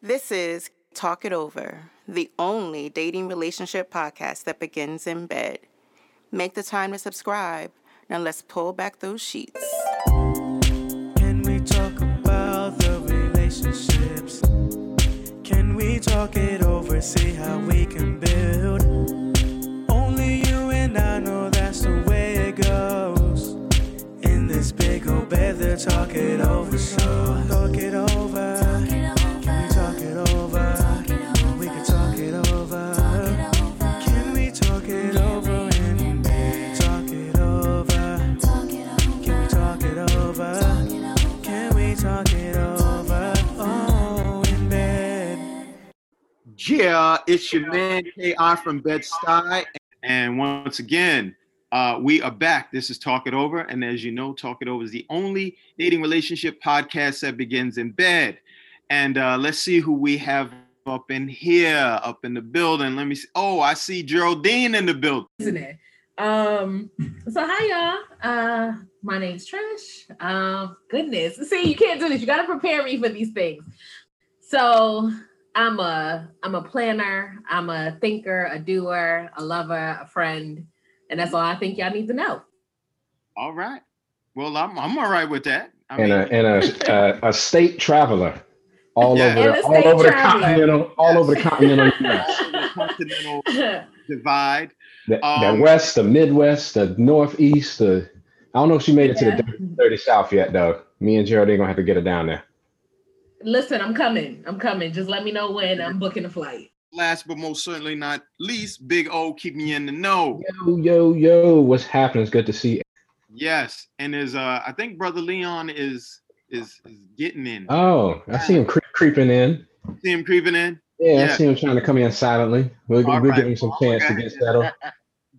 This is Talk It Over, the only dating relationship podcast that begins in bed. Make the time to subscribe. Now let's pull back those sheets. Can we talk about the relationships? Can we talk it over, see how we can build? Only you and I know that's the way it goes. In this big old bed, they talk it over, Yeah, it's your man KI from Bed-Stuy. And once again, uh, we are back. This is Talk It Over. And as you know, Talk It Over is the only dating relationship podcast that begins in bed. And uh, let's see who we have up in here, up in the building. Let me see. Oh, I see Geraldine in the building. isn't it? Um, so hi y'all. Uh my name's Trish. Um, goodness. See, you can't do this. You gotta prepare me for these things. So I'm a I'm a planner, I'm a thinker, a doer, a lover, a friend, and that's all I think y'all need to know. All right. Well, I'm, I'm all right with that. I and mean, a and a, a, a state traveler all Yeah. over the, all state over the continental all over the continental US. the continental divide. The, the Um, west, the Midwest, the Northeast, the I don't know if she made it to the dirty, dirty South yet though. Me and Geraldine gonna have to get her down there. Listen, I'm coming. I'm coming. Just let me know when I'm booking a flight. Last but most certainly not least, Big O keep me in the know. Yo, yo, yo, what's happening? It's good to see. Yes, and is uh I think brother Leon is is is getting in. Oh, I see him cre- creeping in. See him creeping in. Yeah, Yeah. I see him trying to come in silently. We'll, All we'll right. give him some chance to Okay. get settled.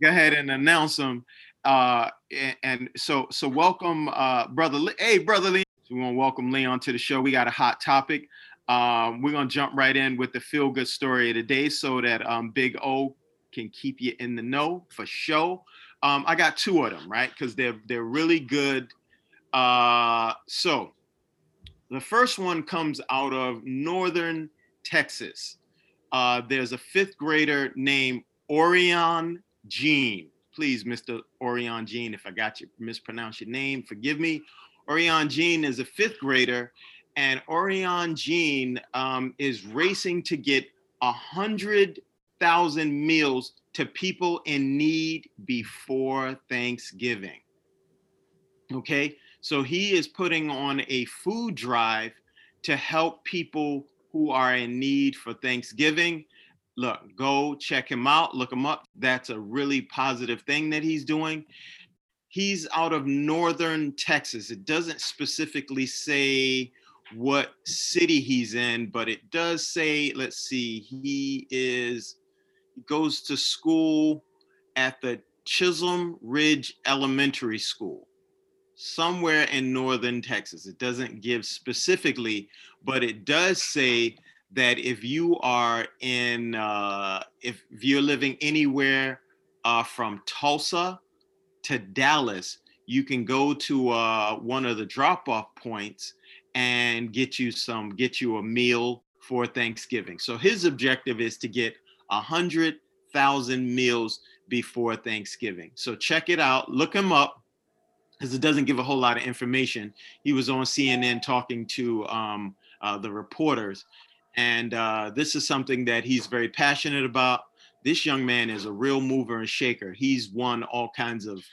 Go ahead and announce him. Uh and, and so so welcome uh brother Le- hey brother Leon. So we want to welcome Leon to the show. We got a hot topic. Um we're gonna jump right in with the feel good story of the day so that um Big O can keep you in the know for show. Um I got two of them, right? Because they're they're really good. Uh so the first one comes out of northern Texas. Uh, there's a fifth grader named Orion Jean. Please, Mr. Orion Jean, if I got you mispronounced your name, forgive me. Orion Jean is a fifth grader, and Orion Jean um, is racing to get a hundred thousand meals to people in need before Thanksgiving. Okay, so he is putting on a food drive to help people who are in need for Thanksgiving. Look, go check him out, look him up. That's a really positive thing that he's doing. He's out of northern Texas. It doesn't specifically say what city he's in, but it does say, let's see, he is goes to school at the Chisholm Ridge Elementary School somewhere in northern Texas. It doesn't give specifically, but it does say that if you are in, uh, if you're living anywhere uh, from Tulsa to Dallas, you can go to uh, one of the drop-off points and get you some, get you a meal for Thanksgiving. So his objective is to get a hundred thousand meals before Thanksgiving. So check it out, look him up because it doesn't give a whole lot of information. He was on CNN talking to um, uh, the reporters, and uh, this is something that he's very passionate about. This young man is a real mover and shaker. He's won all kinds of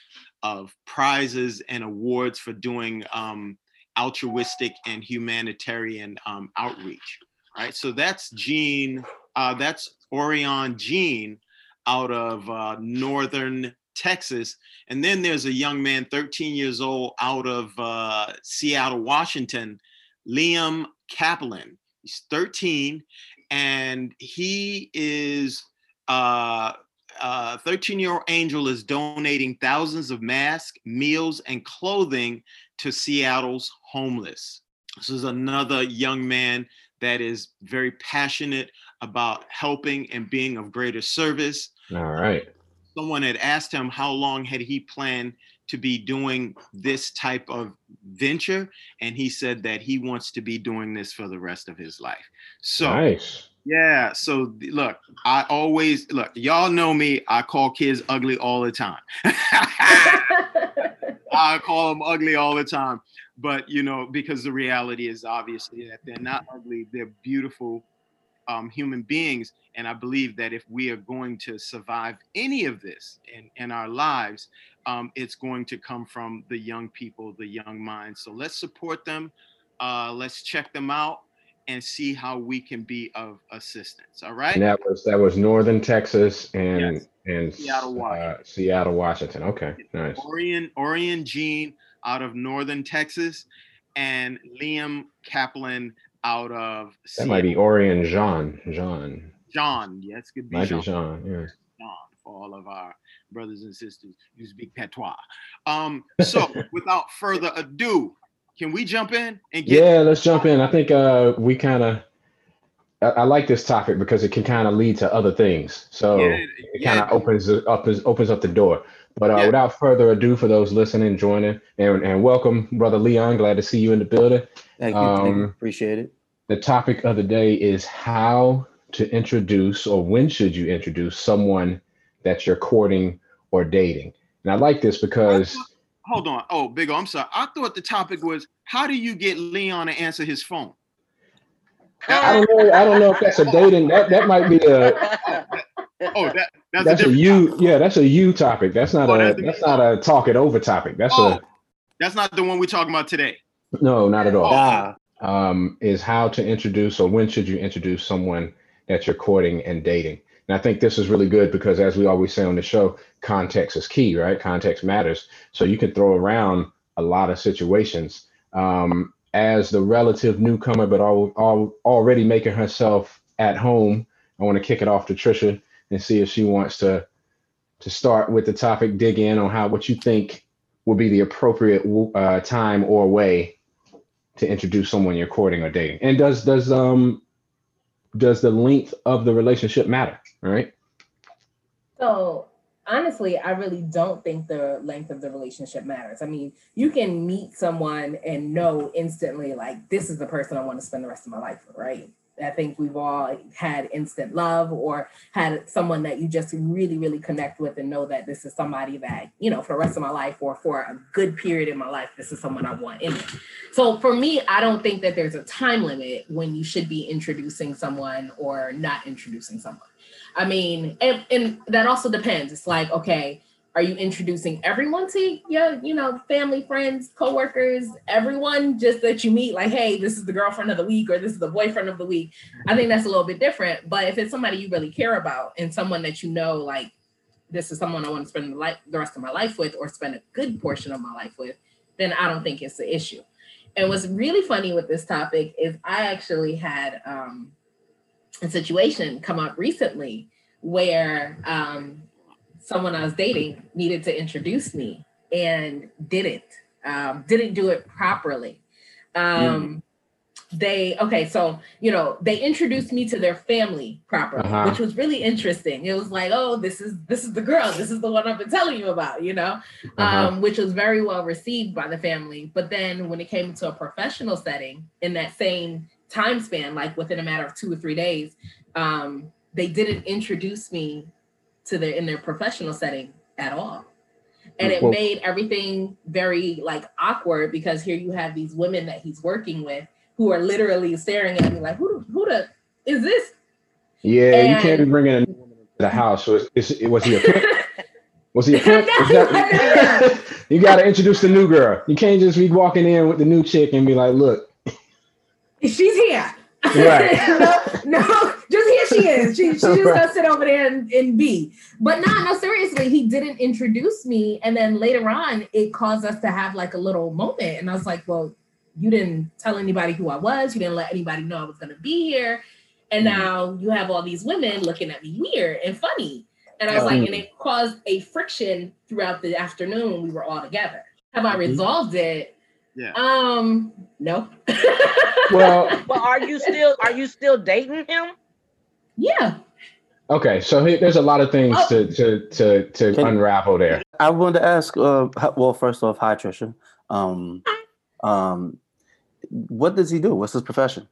of prizes and awards for doing um, altruistic and humanitarian um, outreach. Right, so that's Jean. Uh, that's Orion Jean out of uh, northern Texas. And then there's a young man, 13 years old, out of uh, Seattle, Washington, Liam Kaplan. He's 13, and he is uh, uh, 13 year old Angel is donating thousands of masks, meals, and clothing to Seattle's homeless. This is another young man that is very passionate about helping and being of greater service All right. someone had asked him how long had he planned to be doing this type of venture and he said that he wants to be doing this for the rest of his life so Nice. Yeah so look i always look y'all know me i call kids ugly all the time I call them ugly all the time. But you know, because the reality is obviously that they're not ugly, they're beautiful um, human beings. And I believe that if we are going to survive any of this in, in our lives, um, it's going to come from the young people, the young minds. So let's support them. Uh, let's check them out and see how we can be of assistance. All right. And that was that was Northern Texas and Yes. and Seattle, uh, Washington. Seattle, Washington. Okay, nice. Orion Orion Jean out of Northern Texas, and Liam Kaplan out of That might be Orion Jean. Jean. John. Yes, could be Might Jean. be Jean. Yeah. John for all of our brothers and sisters who speak patois. Um, so without further ado, can we jump in and get Yeah, let's jump in. I think uh, we kind of. I, I like this topic because it can kind of lead to other things. So Yeah, it yeah. kind of opens it up opens up the door. But uh, Yeah. without further ado, for those listening, joining, and, and welcome, brother Leon. Glad to see you in the building. Thank you. thank you. Um, Appreciate it. The topic of the day is how to introduce, or when should you introduce someone that you're courting or dating. And I like this because hold on. Oh, Big O, I'm sorry. I thought the topic was how do you get Leon to answer his phone? I don't know. I don't know if that's a dating. That that might be a Oh, that that's, that's a a you. topic. Yeah, that's a you topic. That's not Oh, a that's a- that's not a talk it over topic. That's Oh, a that's not the one we're talking about today. no, not at all. Ah, um, is how to introduce or when should you introduce someone that you're courting and dating. And I think this is really good because, as we always say on the show, context is key, right? Context matters. So you can throw around a lot of situations. Um, as the relative newcomer, but all, all, already making herself at home, I want to kick it off to Trisha and see if she wants to to start with the topic, dig in on how what you think would be the appropriate uh, time or way to introduce someone you're courting or dating. And does does um does the length of the relationship matter? Right? So honestly, I really don't think the length of the relationship matters. I mean, you can meet someone and know instantly, like, this is the person I want to spend the rest of my life with, right? I think we've all had instant love or had someone that you just really, really connect with and know that this is somebody that, you know, for the rest of my life or for a good period in my life, this is someone I want in it. So for me, I don't think that there's a time limit when you should be introducing someone or not introducing someone. I mean, and, and that also depends. It's like, okay, are you introducing everyone to your, you know, family, friends, coworkers, everyone just that you meet, like, hey, this is the girlfriend of the week or this is the boyfriend of the week? I think that's a little bit different. But if it's somebody you really care about and someone that you know, like, this is someone I want to spend the, life, the rest of my life with or spend a good portion of my life with, then I don't think it's the issue. And what's really funny with this topic is I actually had um, a situation come up recently where um, someone I was dating needed to introduce me and didn't um, didn't do it properly. Um, They okay, so you know they introduced me to their family properly, Uh-huh. which was really interesting. It was like, oh, this is this is the girl, this is the one I've been telling you about, you know, Uh-huh. um, which was very well received by the family. But then when it came to a professional setting in that same time span, like within a matter of two or three days, um, they didn't introduce me to their in their professional setting at all. And it made everything very like awkward because here you have these women that he's working with who are literally staring at me like, who, who the is this? Yeah, you can't be And- bringing a new woman into the house. So is, was he a pimp? Was he a pimp? That- you got to introduce the new girl. You can't just be walking in with the new chick and be like, "Look, She's here. Right. no, no, just here she is. She, she's just Right. gonna sit over there and, and be. But no, no, seriously, he didn't introduce me. And then later on, it caused us to have like a little moment. And I was like, well, you didn't tell anybody who I was. You didn't let anybody know I was gonna be here. And Mm-hmm. now you have all these women looking at me weird and funny. And I was like, Mhm. and it caused a friction throughout the afternoon when we were all together. Have I Mhm. resolved it? Yeah. Um, no. well, But are you still are you still dating him? yeah. Okay, so here, there's a lot of things Oh. to to to to Can- unravel there. I wanted to ask. Uh, well, first off, hi Trisha. Um, um, what does he do? What's his profession?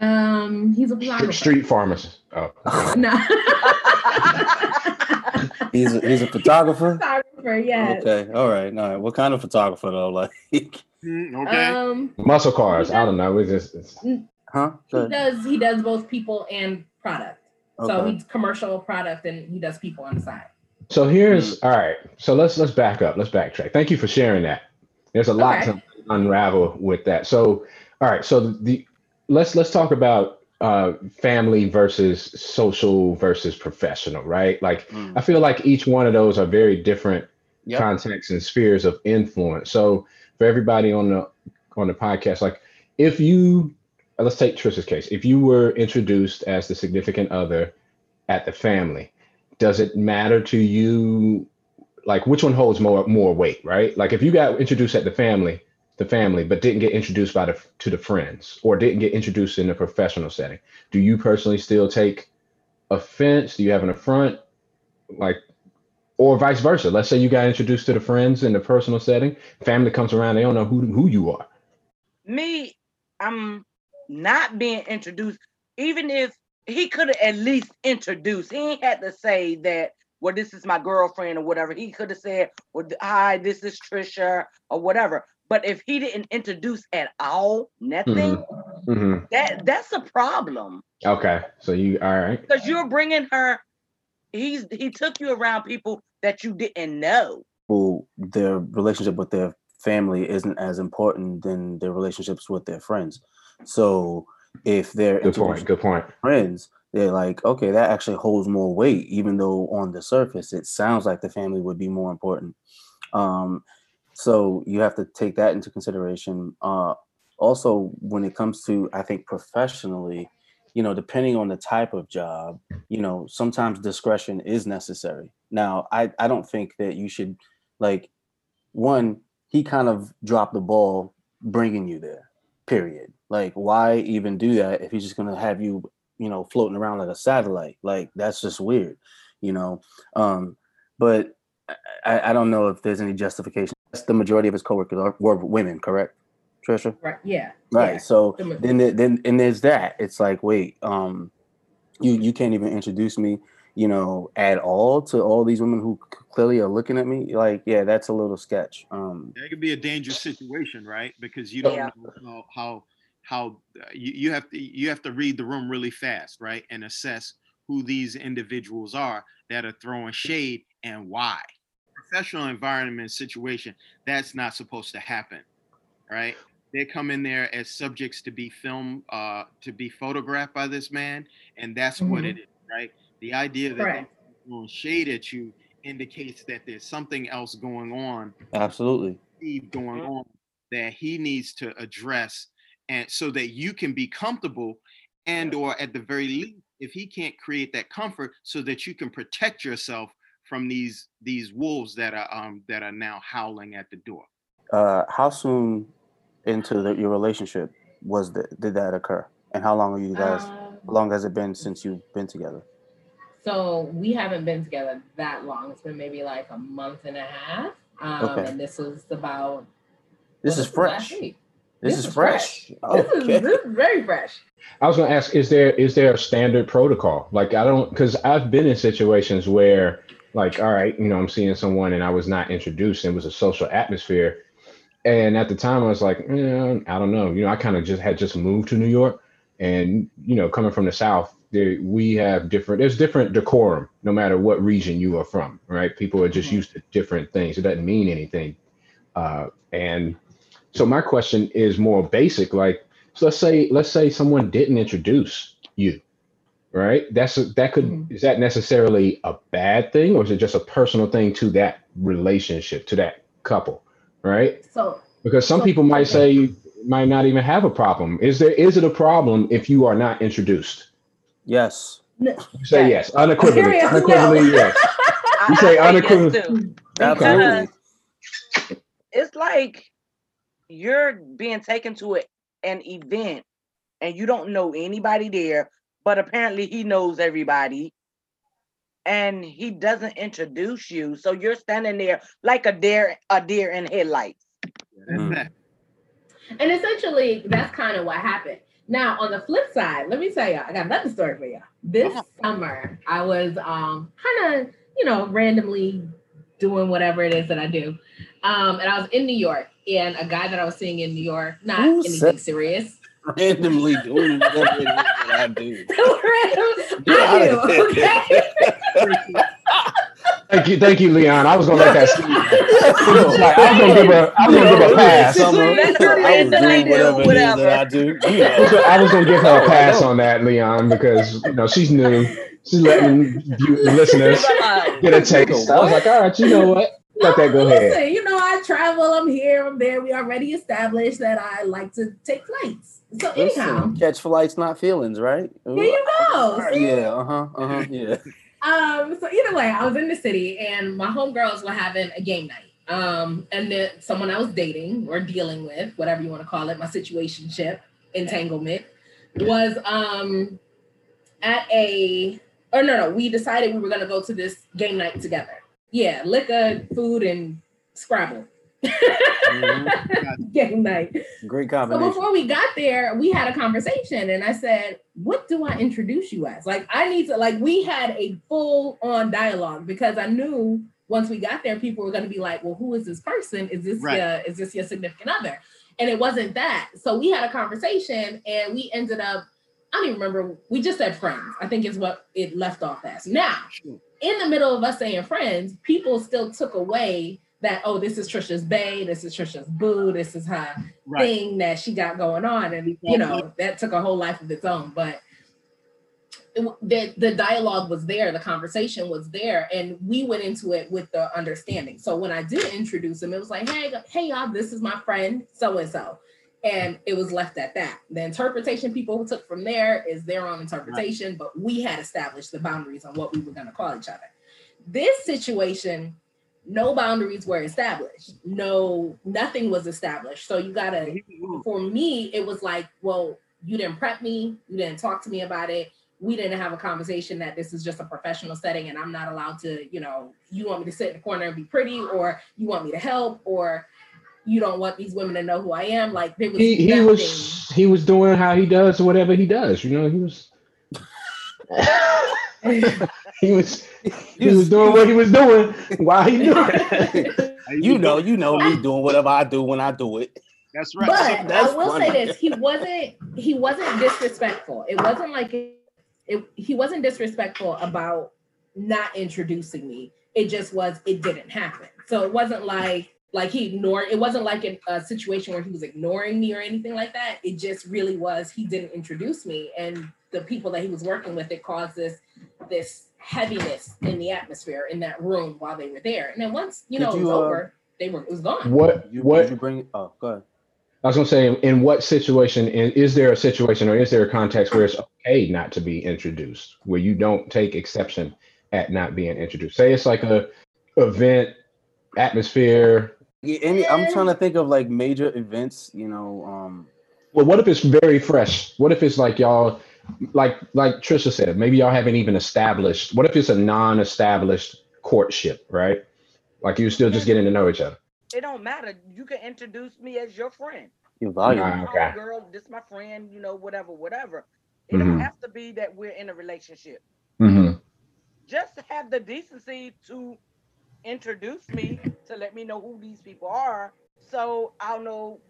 Um, he's a photographer. Street pharmacist. Oh, No. He's a, he's a photographer. photographer, yes. Okay, all right, all right. What kind of photographer though? Like, Mm, okay. Um, muscle cars. I don't know. We just it's, huh? he does he does both people and product. So he's commercial product and he does people on the side. so here's all right. So let's let's back up. Let's backtrack. Thank you for sharing that. There's a lot Okay. to unravel with that. So all right. So the let's let's talk about uh family versus social versus professional, right? Like Mm. I feel like each one of those are very different Yep. contexts and spheres of influence. So for everybody on the on the podcast, like if you let's take Trisha's case, if you were introduced as the significant other at the family, does it matter to you like which one holds more more weight, right? Like if you got introduced at the family, the family, but didn't get introduced by the to the friends or didn't get introduced in a professional setting, do you personally still take offense? Do you have an affront? Like or vice versa. Let's say you got introduced to the friends in the personal setting, family comes around, they don't know who who you are. me, I'm not being introduced, even if he could have at least introduced. He ain't had to say that, well, this is my girlfriend or whatever. He could have said, well, hi, this is Trisha or whatever. But if he didn't introduce at all, nothing, hmm that that's a problem Okay, so you all right? because you're bringing her. He's he took you around people that you didn't know. Well, their relationship with their family isn't as important than their relationships with their friends. So if they're Good point. Good point. friends, they're like, okay, that actually holds more weight, even though on the surface it sounds like the family would be more important. Um, so you have to take that into consideration. Uh, also, when it comes to, I think professionally, you know, depending on the type of job, you know, sometimes discretion is necessary. Now, I, I don't think that you should, like, one, he kind of dropped the ball bringing you there, period. Like, why even do that if he's just going to have you you know floating around like a satellite like that's just weird you know um but I, I don't know if there's any justification that's the majority of his coworkers are were women correct trisha Right. Yeah. right yeah. so The then then and there's that it's like wait um you you can't even introduce me you know at all to all these women who clearly are looking at me like yeah that's a little sketch um That could be a dangerous situation, right? Because you don't Yeah. know how how, how uh, you, you have to you have to read the room really fast, right? And assess who these individuals are that are throwing shade and why. Professional environment situation, that's not supposed to happen, right? They come in there as subjects to be filmed, uh, to be photographed by this man, and that's what Mhm. it is, right? The idea that they're Correct. throwing shade at you indicates that there's something else going on absolutely going on that he needs to address and so that you can be comfortable and or at the very least if he can't create that comfort so that you can protect yourself from these these wolves that are um that are now howling at the door uh how soon into the, your relationship was that did that occur and how long are you guys Um, How long has it been since you've been together? So we haven't been together that long. It's been maybe like a month and a half. Um, Okay. And this was about. This well, is fresh. This, This is is fresh. This, Okay. is, this is very fresh. I was going to ask: Is there is there a standard protocol? Like I don't because I've been in situations where, like, all right, you know, I'm seeing someone and I was not introduced. And it was a social atmosphere, and at the time I was like, eh, I don't know. You know, I kind of just had just moved to New York, and you know, coming from the South, there, we have different. There's different decorum no matter what region you are from, right? People are just Mhm. used to different things. It doesn't mean anything, uh, and so my question is more basic, like so let's say let's say someone didn't introduce you, right? That's a, that could Mhm. is that necessarily a bad thing, or is it just a personal thing to that relationship, to that couple, right? So Because some So- people might okay. say you might not even have a problem. Is there is it a problem if you are not introduced? Yes. You say Yes. yes, unequivocally, Serious no. unequivocally yes. You say unequivocally. yes unequivocal- It's like you're being taken to a, an event and you don't know anybody there, but apparently he knows everybody and he doesn't introduce you. So you're standing there like a deer, a deer in headlights. Mm. And essentially, that's kind of what happened. Now, on the flip side, let me tell y'all, I got another story for y'all. This Uh-huh. summer, I was um kind of, you know, randomly doing whatever it is that I do. Um, and I was in New York, and a guy that I was seeing in New York, not Who anything said- serious. Randomly doing whatever it is that I do. Random- Get I out of do, here. okay? Thank you, thank you, Leon. I was gonna let that slide. I was like, I was gonna give a, I was gonna give a pass. Summer, Let her I was doing randomly do whatever whatever. that I do. You I was know. gonna- I was gonna give her a oh, pass on that, Leon, because you know she's new. She's letting view- the listeners get a taste. I was like, all right, you know what? Let that go Listen, ahead. you know, I travel, I'm here, I'm there. We already established that I like to take flights. So anyhow, Listen, catch flights, not feelings, right? there you go. See? Yeah, uh huh, uh huh, yeah. Um, so either way, I was in the city and my homegirls were having a game night. Um, and then someone I was dating or dealing with, whatever you want to call it, my situationship, entanglement, was um at a or no, no, we decided we were gonna go to this game night together. Yeah, liquor, food, and Scrabble. Mhm. game night. Great So before we got there, we had a conversation, and I said, "What do I introduce you as?" Like, I need to like we had a full on dialogue because I knew once we got there, people were going to be like, "Well, who is this person? Is this Right. your is this your significant other?" And it wasn't that. So we had a conversation, and we ended up. I don't even remember. We just said friends. I think is what it left off as. Now, in the middle of us saying friends, people still took away that oh, this is Trisha's bae, this is Trisha's boo, this is her Right. thing that she got going on. And you know that took a whole life of its own. But it the, the dialogue was there the conversation was there and we went into it with the understanding. So when i did introduce him it was like hey hey y'all this is my friend so and so and it was left at that. The interpretation people took from there is their own interpretation but we had established the boundaries on what we were going to call each other. This situation no boundaries were established. No nothing was established. So you gotta for me it was like well you didn't prep me. You didn't talk to me about it. We didn't have a conversation that this is just a professional setting and i'm not allowed to you know you want me to sit in the corner and be pretty or you want me to help or you don't want these women to know who i am. Like there was He he was he was doing how he does whatever he does. You know, he was he was he was doing what he was doing while he doing it. You know, you know me doing whatever I do when I do it. That's right. But That's I will funny. say this: he wasn't he wasn't disrespectful. It wasn't like it, it, he wasn't disrespectful about not introducing me. It just was it didn't happen. So it wasn't like like he ignored. It wasn't like a, a situation where he was ignoring me or anything like that. It just really was he didn't introduce me, and the people that he was working with it caused this this heaviness in the atmosphere in that room while they were there. And then once you Did know it you, was uh, over, they were it was gone. What You, what did you bring Oh, go ahead. I was gonna say, in what situation, and is there a situation or is there a context where it's okay not to be introduced, where you don't take exception at not being introduced? Say it's like a event, atmosphere. Yeah, any, I'm trying to think of like major events, you know. Um, Well, what if it's very fresh? What if it's like y'all, like like Trisha said, maybe y'all haven't even established. What if it's a non-established courtship, right? Like you're still just getting to know each other. It don't matter. You can introduce me as your friend. your volume. Nah. Oh, Okay. girl, this my friend, you know, whatever, whatever. It Mhm. don't have to be that we're in a relationship. hmm Just have the decency to introduce me to let me know who these people are, so I'll know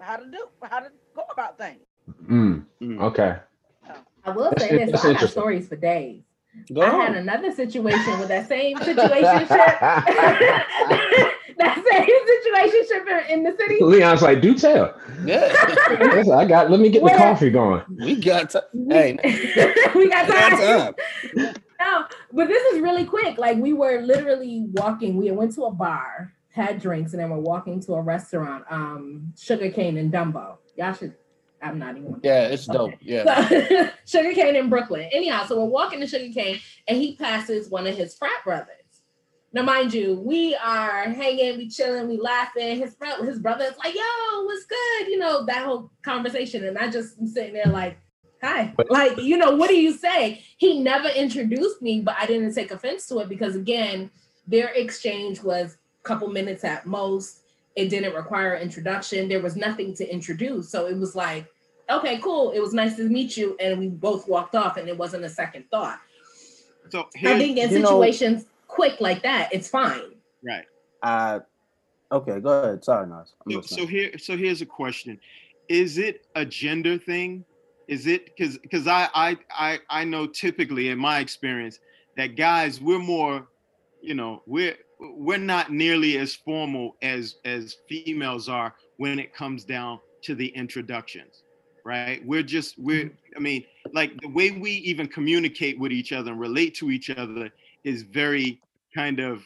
how to do how to go about things. Mm. Mm. Okay. I will say this: that's I got stories for days. Go I had another situation with that same situation. that same situation in, in the city. Leon's like, do tell. Yeah, I got. Let me get the coffee going. we got to. Hey, we got we got time. time. No, but this is really quick. Like we were literally walking. We went to a bar, had drinks, and then we're walking to a restaurant. Um, Sugar Cane in Dumbo. Y'all should. I'm not even. Yeah, it's dope. Yeah. So, Sugar Cane in Brooklyn. Anyhow, so we're walking to Sugar Cane, and he passes one of his frat brothers. Now, mind you, we are hanging, we chilling, we laughing. His frat, his brother is like, "Yo, what's good?" You know that whole conversation, and I just am sitting there like, Hi. Like, you know, what do you say? He never introduced me, but I didn't take offense to it because again, their exchange was a couple minutes at most. It didn't require introduction. There was nothing to introduce. So it was like, okay, cool. It was nice to meet you. And we both walked off and it wasn't a second thought. So I think in you know- situations quick like that, it's fine. right. Uh, okay, go ahead. Sorry, Nas. So, so here, so here's a question: Is it a gender thing? Is it because because I, I I I know typically in my experience that guys we're more, you know, we're we're not nearly as formal as as females are when it comes down to the introductions, right? We're just we're I mean like the way we even communicate with each other and relate to each other is very kind of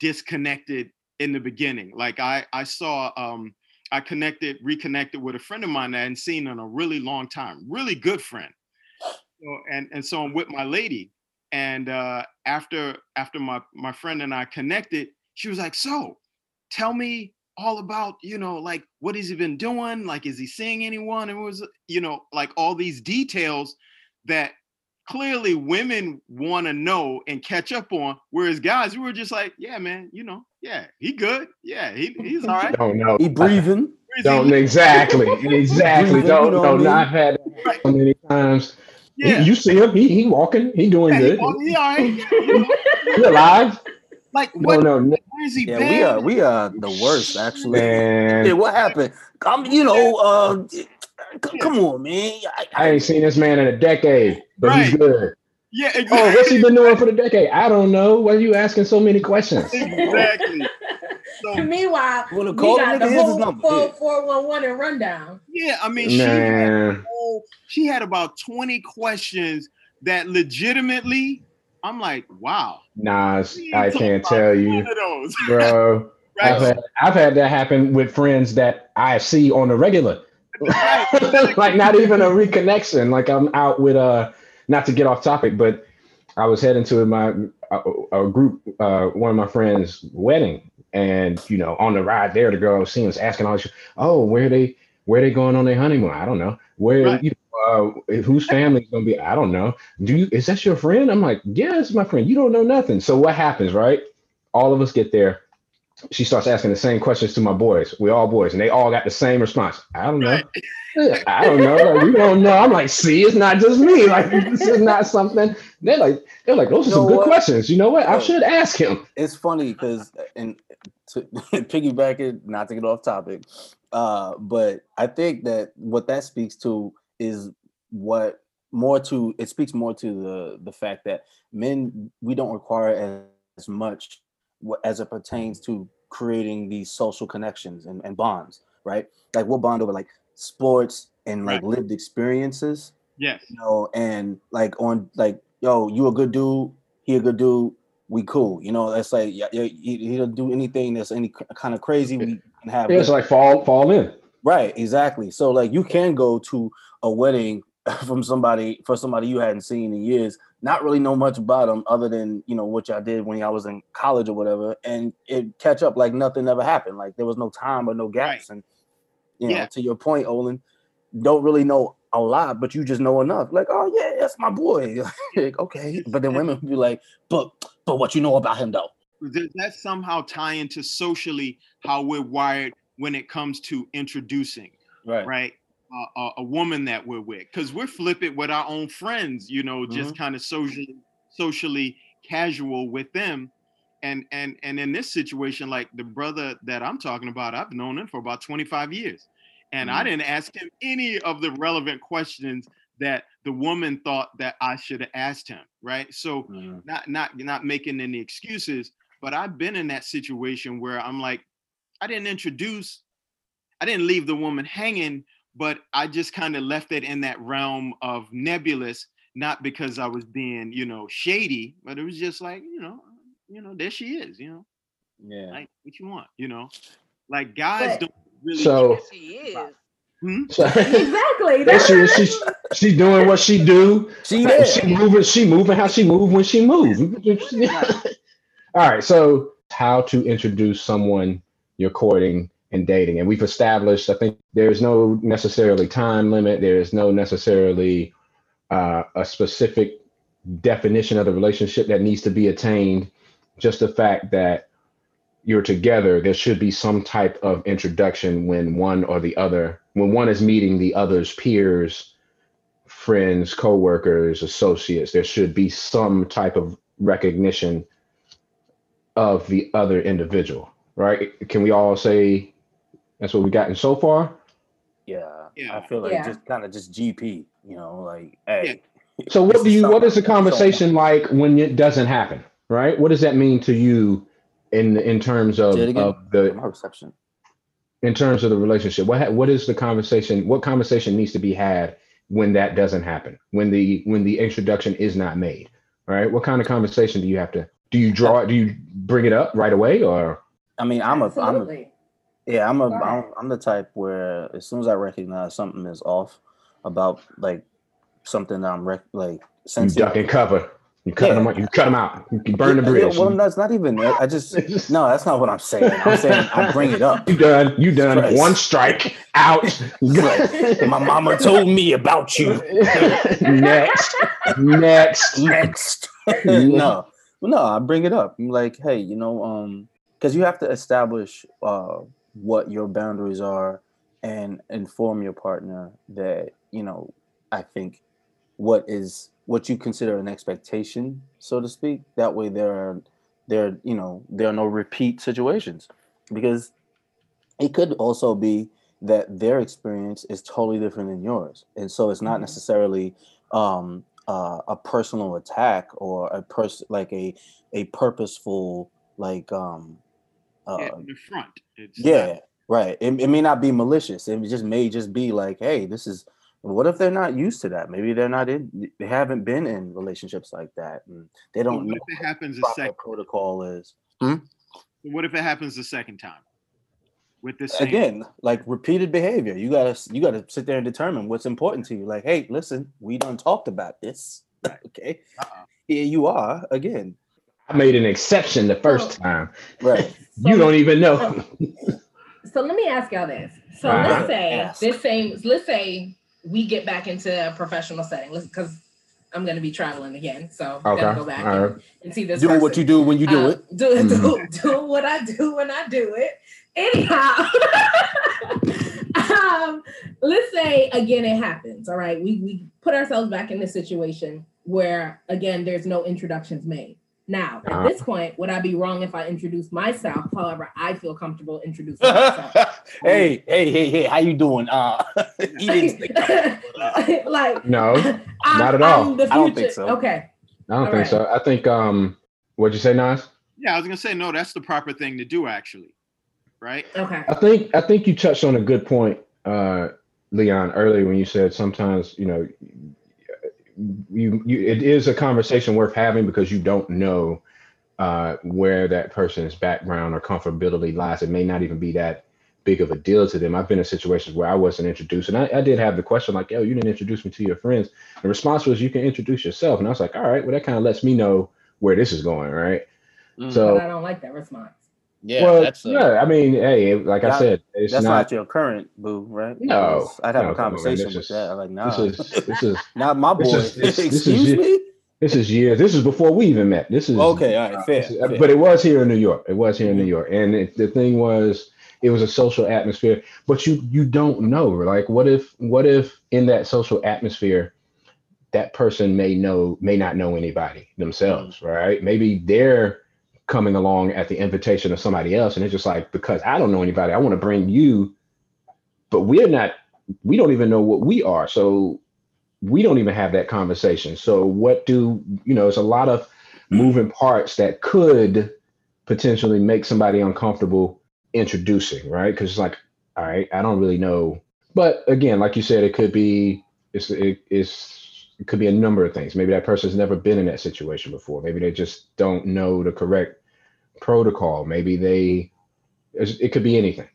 disconnected in the beginning. Like I I saw um I connected reconnected with a friend of mine that I hadn't seen in a really long time, really good friend. So, and and so I'm with my lady, and uh, after after my my friend and I connected, she was like, "So, tell me all about you know like what has he been doing? Like, is he seeing anyone? And it was you know like all these details that clearly women want to know and catch up on, whereas guys we were just like, yeah, man, you know, yeah, he good, yeah, he, he's all right. Don't know. he breathing. Where is he Don't exactly, exactly. Don't know don't. I mean? I've had that so many times. He- Yeah, you see him? He he walking. He doing yeah, he, good. he all right. He alive? like what? no, no, Where is he Yeah, been? we are we are the worst actually. Yeah, man. what happened? I'm, you know, uh, c- come on, man. I, I ain't seen this man in a decade, but he's good. Yeah, Oh, what's he been doing for the decade? I don't know. Why are you asking so many questions? exactly. So Meanwhile, Wanna we call the got nigga? the Here's his whole number. full Yeah. 411 and rundown. yeah, I mean, she had, Man, oh, she had about twenty questions that legitimately, I'm like, wow. Nas, I can't tell you, of those, bro. I've had, I've had that happen with friends that I see on the regular. like not even a reconnection. Like I'm out with uh not to get off topic, but I was heading to my a, a group uh one of my friends' wedding, and you know on the ride there, the girl I was seeing was asking all these, oh where they where they going on their honeymoon? I don't know. Where Right. you know, uh, whose family's gonna be? I don't know. Do you is that your friend? I'm like, yeah, it's my friend. You don't know nothing. So what happens, right? All of us get there. She starts asking the same questions to my boys. We all boys, and they all got the same response. I don't know. Right. I don't know. Like, we don't know. I'm like, see, it's not just me. Like, this is not something. They're like, they're like, those are You some good what? questions. You know what? I should ask him. it's funny because and to piggyback it, not to get off topic, uh, but I think that what that speaks to is what more to it speaks more to the the fact that men we don't require as, as much as it pertains to creating these social connections and, and bonds, right? Like we'll bond over like sports and like lived experiences Yes. you know, and like on like, yo, you a good dude, he a good dude, we cool. You know, that's like, yeah, yeah, he, he'll do anything that's any kind of crazy. We can have Yeah, it's like fall, fall in. right, exactly. So like, you can go to a wedding from somebody for somebody you hadn't seen in years, not really know much about them other than you know what y'all did when y'all was in college or whatever, and it catch up like nothing ever happened. Like there was no time or no gaps, and you know, Yeah. to your point, Olin, don't really know a lot, but you just know enough. Like, oh yeah, that's my boy. Like, okay, but then women would be like, but but what you know about him though? Does that somehow tie into socially how we're wired when it comes to introducing, Right. right? Uh, a, a woman that we're with, because we're flipping with our own friends, you know, just kind of socially, socially casual with them. And and and in this situation, like the brother that I'm talking about, I've known him for about 25 years, and I Mhm. didn't ask him any of the relevant questions that the woman thought that I should have asked him, right? So Mhm. not not not making any excuses, but I've been in that situation where I'm like, I didn't introduce, I didn't leave the woman hanging, but I just kind of left it in that realm of nebulous, not because I was being, you know, shady, but it was just like, you know, you know, there she is, you know, Yeah. like what you want, you know, like guys But- don't really. So, she is. Hmm? so Exactly. there she is. She's she doing what she do. She there. She moving. She moving how she move when she move. All right. So how to introduce someone you're courting and dating, and we've established. I think there is no necessarily time limit. There is no necessarily uh, a specific definition of the relationship that needs to be attained. Just the fact that you're together, there should be some type of introduction when one or the other, when one is meeting the other's peers, friends, co-workers, associates, there should be some type of recognition of the other individual, right? Can we all say that's what we've gotten so far? Yeah, Yeah. I feel like Yeah. just kind of just GP, you know, like hey. So what do you what something the I'm conversation like when it doesn't happen? Right? What does that mean to you in in terms of, Say it again. of the My reception. In terms of the relationship? What ha- what is the conversation? What conversation needs to be had when that doesn't happen? When the when the introduction is not made? Right? What kind of conversation do you have to do you draw it? Do you bring it up right away or I mean, I'm a, I'm a, Absolutely. yeah, I'm a, Go ahead. I'm, I'm the type where as soon as I recognize something is off about like something that I'm rec- like you sensitive. duck and cover? You cut Yeah. them out, you cut them out. You burn the bridge. well, that's not even. I just no, that's not what I'm saying. I'm saying I bring it up. You done. You done. Stress. One strike out. My mama told me about you. next. Next. Next, no, no, I bring it up. I'm like, hey, you know, um, because you have to establish uh what your boundaries are and inform your partner that you know. I think what is what you consider an expectation, so to speak. That way, there are there you know there are no repeat situations because it could also be that their experience is totally different than yours and so it's not Mhm. necessarily um uh, a personal attack or a person like a a purposeful like um uh, Yeah, in the front. It's yeah right it, it may not be malicious it just may just be like hey this is what if they're not used to that maybe they're not in they haven't been in relationships like that and they don't what know if it happens a what second? protocol is What if it happens the second time? With this same again like repeated behavior you gotta you gotta sit there and determine what's important to you like hey listen we done talked about this okay Uh-uh. here you are again I made an exception the first time. right You don't even know. So let me ask y'all this. So Uh, let's say ask. this same, let's say we get back into a professional setting. Because I'm gonna be traveling again. So Okay. gotta go back and, right. and see this. do what you do when you do Uh, it Do, do, do what I do when I do it. Anyhow, um, let's say again it happens. All right, we we put ourselves back in this situation where again there's no introductions made. Now at Uh-huh. this point, would I be wrong if I introduce myself? However, I feel comfortable introducing myself. hey hey hey hey how you doing uh eating like No, I'm, Not at all. I'm the I don't think so. Okay. I don't All think right. so. I think um what'd you say, Nas? Yeah, I was gonna say no. That's the proper thing to do, actually. Right? Okay. I think I think you touched on a good point, uh, Leon, earlier when you said sometimes, you know, you you it is a conversation worth having because you don't know uh where that person's background or comfortability lies. It may not even be that big of a deal to them. I've been in situations where I wasn't introduced, and I, I did have the question like, "Yo, you didn't introduce me to your friends." The response was, "You can introduce yourself," and I was like, "All right, well, that kind of lets me know where this is going, right?" Mm. So- But I don't like that response. Yeah well, that's uh, yeah, I mean, hey, like I said, it's that's not. not, your current boo right No, i'd have no, a come on, conversation this with is- that like nah This is this is not my boy this is- this- this is excuse me this is years. This is before we even met. This is okay all right fair, this is- fair. but it was here in New York. It was here in New Mhm. York, and it, the thing was, it was a social atmosphere. But you you don't know. Like, what if what if in that social atmosphere, that person may know may not know anybody themselves, right? Maybe they're coming along at the invitation of somebody else, and it's just like because I don't know anybody, I want to bring you, but we're not. We don't even know what we are, so we don't even have that conversation. So what do you know? It's a lot of moving parts that could potentially make somebody uncomfortable introducing, right? Because it's like, all right, I don't really know. But again, like you said, it could be it's it, it's it could be a number of things. Maybe that person's never been in that situation before. Maybe they just don't know the correct protocol. Maybe they it could be anything.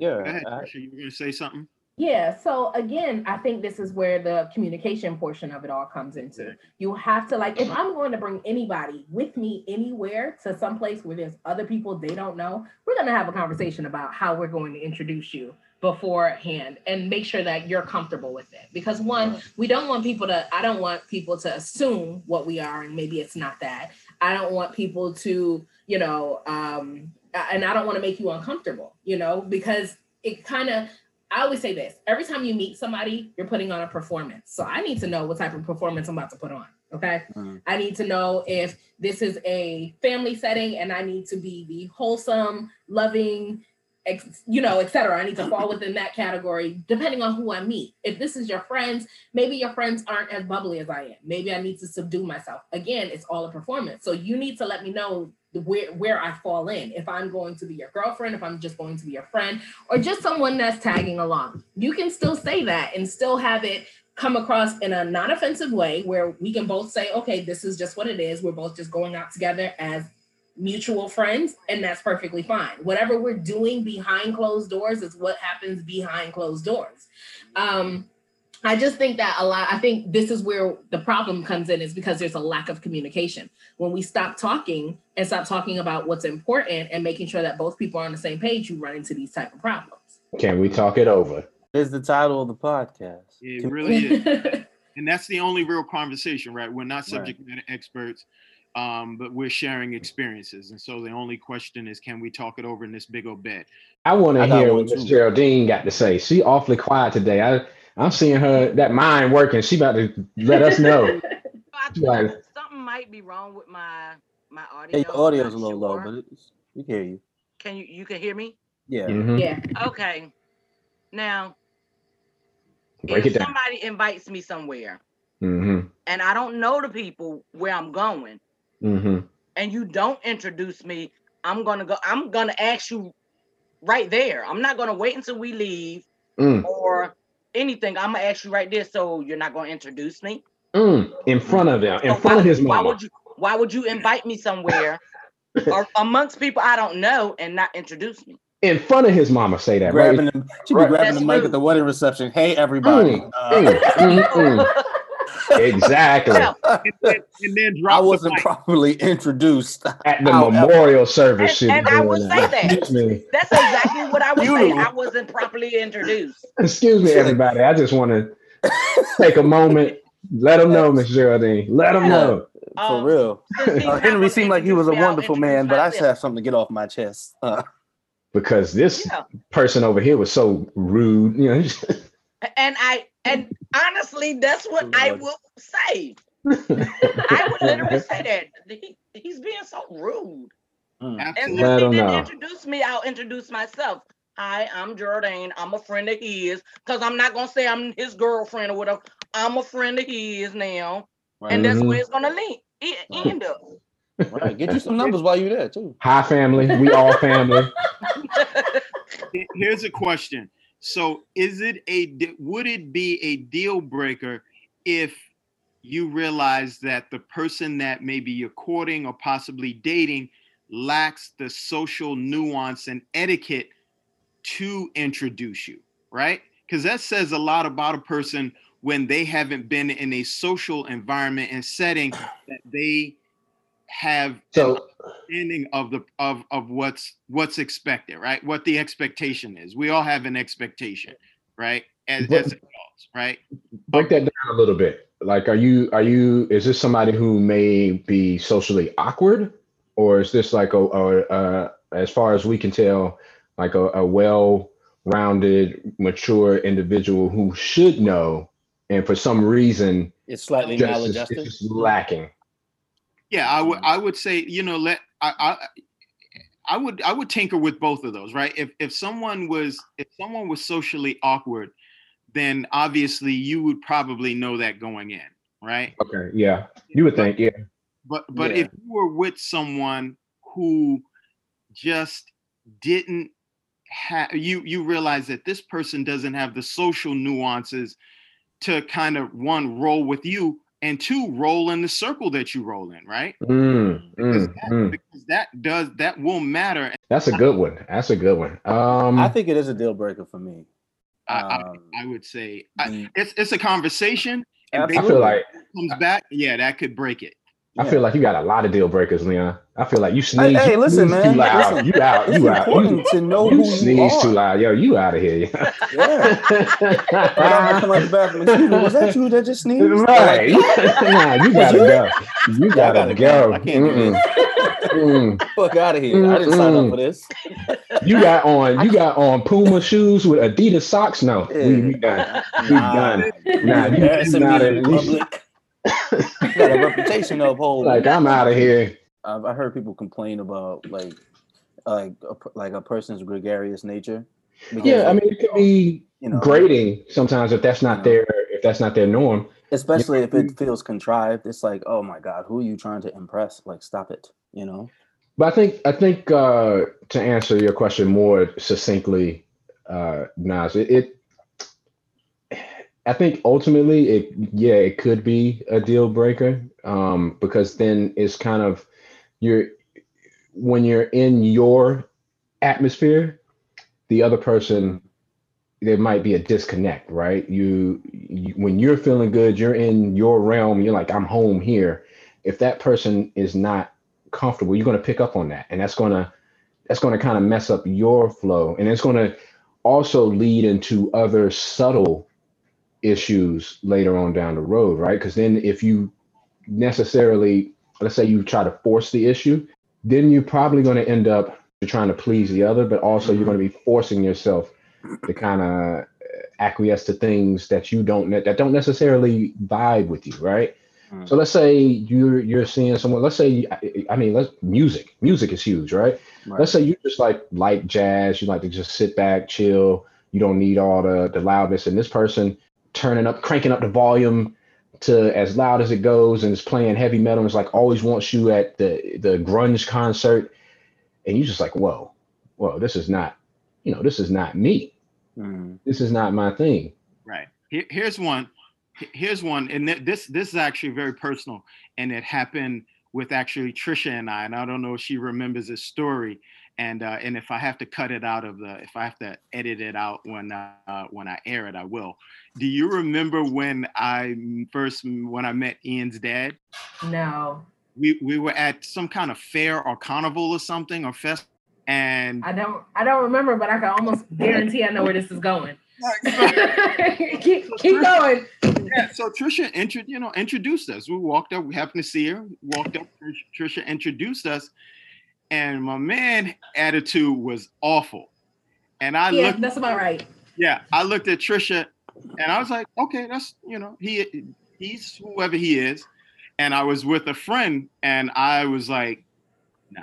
Go yeah ahead, Trisha, you were gonna say something? Yeah. So again, I think this is where the communication portion of it all comes into. You have to like, if I'm going to bring anybody with me anywhere to some place where there's other people they don't know, we're gonna have a conversation about how we're going to introduce you beforehand and make sure that you're comfortable with it because one we don't want people to i don't want people to assume what we are and maybe it's not that i don't want people to you know um and i don't want to make you uncomfortable you know because it kind of I always say this every time you meet somebody, you're putting on a performance. So I need to know what type of performance I'm about to put on. Okay. Mm. I need to know if this is a family setting and I need to be the wholesome, loving, you know, etc. I need to fall within that category depending on who I meet. If this is your friends, maybe your friends aren't as bubbly as I am. Maybe I need to subdue myself. Again, it's all a performance. So you need to let me know where where I fall in. If I'm going to be your girlfriend, if I'm just going to be your friend, or just someone that's tagging along. You can still say that and still have it come across in a non-offensive way where we can both say, okay, this is just what it is. We're both just going out together as mutual friends, and that's perfectly fine. Whatever we're doing behind closed doors is what happens behind closed doors. Um, I just think that a lot, I think this is where the problem comes in is because there's a lack of communication. When we stop talking and stop talking about what's important and making sure that both people are on the same page, you run into these type of problems. Can we talk it over? Is the title of the podcast. It really is. and that's the only real conversation, right? We're not Right. subject matter experts, um, but we're sharing experiences. And so the only question is, can we talk it over in this big old bed? I want to hear what Miss. Geraldine got to say. She awfully quiet today. I I'm seeing her that mind working. She about to let us know. I something might be wrong with my my audio. Hey, your audio's a I'm little not low, but it's, we can hear you. can you you can hear me? Yeah. Mhm. yeah. Okay. Now, Break if somebody invites me somewhere Mm-hmm. and I don't know the people where I'm going, Mm-hmm. and you don't introduce me, I'm gonna go. I'm gonna ask you right there. I'm not gonna wait until we leave Mm. or anything. I'm gonna ask you right there. So you're not gonna introduce me Mm. In front of them, in So front why, of his Why would you? Why would you invite me somewhere or amongst people I don't know and not introduce me? In front of his mama, say that. Right? Grabbing the, she be Right. grabbing the mic rude. at the wedding reception. Hey, everybody. Mm, uh, Mm, mm, mm. Exactly. And then, and then I drop the wasn't mic. properly introduced. At the However- memorial service, And- and I would say that. Excuse me. That's exactly what I would You say. I wasn't properly introduced. Excuse me, everybody. I just want to take a moment. Let them know, Miss Geraldine. Let them Yeah. know. For Um, real. Uh, Henry seemed like he was a introduce me, I'll wonderful introduce man, but I just have something to get off my chest. Uh, Because this Yeah. person over here was so rude. You know, And I and honestly, that's what I will say. I would literally say that he, he's being so rude. mm. And Absolutely. since he didn't know. introduce me, I'll introduce myself. Hi, I'm Jordan. I'm a friend of his. Because I'm not gonna say I'm his girlfriend or whatever. I'm a friend of his now. Right. And that's Mhm. where it's gonna link. It Right. end up. right. Get you some numbers while you're there too. hi family. We all family. Here's a question. So, is it a would it be a deal breaker if you realize that the person that maybe you're courting or possibly dating lacks the social nuance and etiquette to introduce you, right? Because that says a lot about a person when they haven't been in a social environment and setting that they have So understanding of the of of what's what's expected, right? What the expectation is. We all have an expectation, right? As, But- as adults, right? break that down a little bit. Like, are you are you is this somebody who may be socially awkward, or is this like a, a, a as far as we can tell, like a, a well-rounded, mature individual who should know, and for some reason It's slightly maladjusted. it's just lacking. Yeah, I would mm. I would say, you know, let I, I I would I would tinker with both of those, right? If if someone was if someone was socially awkward, then obviously you would probably know that going in, right? Okay, yeah, you would think, yeah. But but Yeah. if you were with someone who just didn't have you you realize that this person doesn't have the social nuances to kind of one roll with you and two roll in the circle that you roll in, right? Mm, Because, mm, that, mm. because that does that will matter. That's a good one. That's a good one. Um, I think it is a deal breaker for me. I, I, Um, I would say I, it's it's a conversation, and I based feel like comes back, yeah, that could break it. I feel like you got a lot of deal breakers, Leon. I feel like you sneeze. hey, you listen, sneeze man, Too loud. listen. you out. It's You out. important You, to know you who you are. too loud. Yo, you out of here. Yeah. Right after I come out the bathroom, excuse me, was that you that just sneezed? right. nah, you gotta go. You gotta, gotta go. go. I can't do Mm-mm. Mm. Fuck out of here. I didn't sign up for this. You got on you got on Puma shoes with Adidas socks. No, we, we done. We done. Nah, you, Embarrassing you not in at got a reputation to uphold. like I'm out of here. I've I heard people complain about like like a, like a person's gregarious nature. Yeah, I mean it could be you know, grating sometimes if that's not Yeah. their if that's not their norm. especially if it feels contrived. It's like, oh my god, who are you trying to impress? Like, stop it. You know. But I think I think uh, to answer your question more succinctly, uh, Nas, it, it I think ultimately it yeah it could be a deal breaker um, because then it's kind of you're when you're in your atmosphere, the other person there might be a disconnect, right? You, you when you're feeling good, you're in your realm. You're like I'm home here. If that person is not comfortable, you're going to pick up on that, and that's to that's going to kind of mess up your flow, and it's going to also lead into other subtle issues later on down the road, right? Because then if you necessarily, let's say you try to force the issue, then you're probably going to end up trying to please the other, but also you're going to be forcing yourself to kind of acquiesce to things that you don't that don't necessarily vibe with you, right? Mm. So let's say you're you're seeing someone. Let's say I- I mean, let's music. Music is huge, right? Right. Let's say you just like like jazz. You like to just sit back, chill. You don't need all the the loudness. And this person turning up, cranking up the volume to as loud as it goes, and is playing heavy metal. And it's like always wants you at the the grunge concert, and you're just like, whoa, whoa, this is not, you know, this is not me. Mm. This is not my thing. Right. Here, here's one. Here's one, and th- this this is actually very personal, and it happened with actually Trisha and I, and I don't know if she remembers this story, and uh, and if I have to cut it out of the, if I have to edit it out when uh, when I air it, I will. Do you remember when I first when I met Ian's dad? No, We we were at some kind of fair or carnival or something or fest, and I don't. I don't remember, but I can almost guarantee I know where this is going. keep keep going. yeah, so Trisha intro, you know, introduced us. We walked up, we happened to see her, walked up, Trish- Trisha introduced us, and my man attitude was awful. And I Yeah, looked, that's about right. yeah, I looked at Trisha and I was like, okay, that's you know, he he's whoever he is. And I was with a friend and I was like, nah.